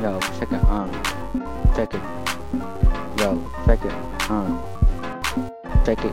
Yo, check it, um, check it. Yo, check it, um, check it.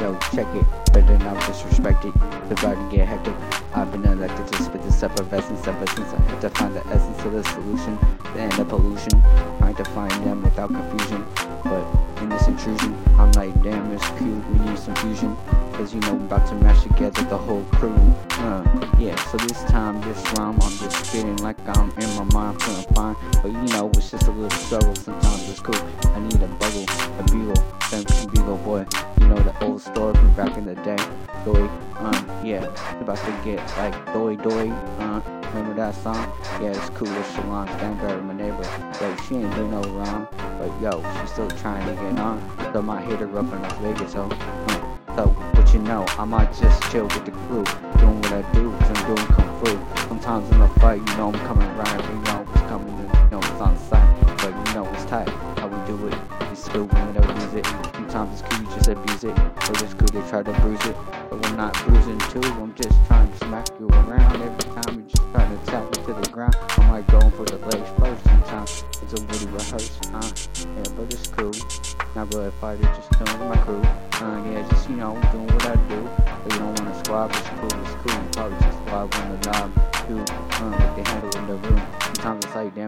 Yo, check it. But then I'm disrespected. The to get hectic. I've been elected to spit the separate essence ever since I had to find the essence of the solution, the end of pollution. Trying to find them without confusion. But in this intrusion, I'm like, damn, it's cute. We need some fusion. Cause you know, I'm about to mash together the whole crew. Uh, yeah, so this time, this rhyme, I'm just spitting like I'm in my mind feeling fine. But you know, it's just a little struggle. Sometimes it's cool. I need a bubble, a beagle, some beagle boy. You know, the old story from back in the day. Doy, um, yeah, about to get like Doy Doy, uh, remember that song? Yeah, it's cool with Shalon Stanberry, my neighbor. Yo, she ain't do no wrong, but yo, she's still trying to get on. So I might hit her up in Las Vegas, so, but you know, I might just chill with the crew, doing what I do, cause I'm doing kung fu. Sometimes in the fight, you know, I'm coming right, you know, it's coming, you know, it's on sight, but you know, it's tight, how we do it, it's cool, we never use it. Sometimes it's cool, you just abuse it, or it's cool, they try to bruise it, but I'm not bruising too, I'm just trying to smack you around every time you just trying to tap me to the ground. I might go for the legs first it's a really rehearsed, huh? Yeah, but it's cool, not really fighter, just doing my crew. Uh, yeah, just, you know, doing what I do. But you don't want to squab, it's cool, it's cool. You probably just squab on the knob, too. Uh, like they handle in the room. Sometimes it's like, damn.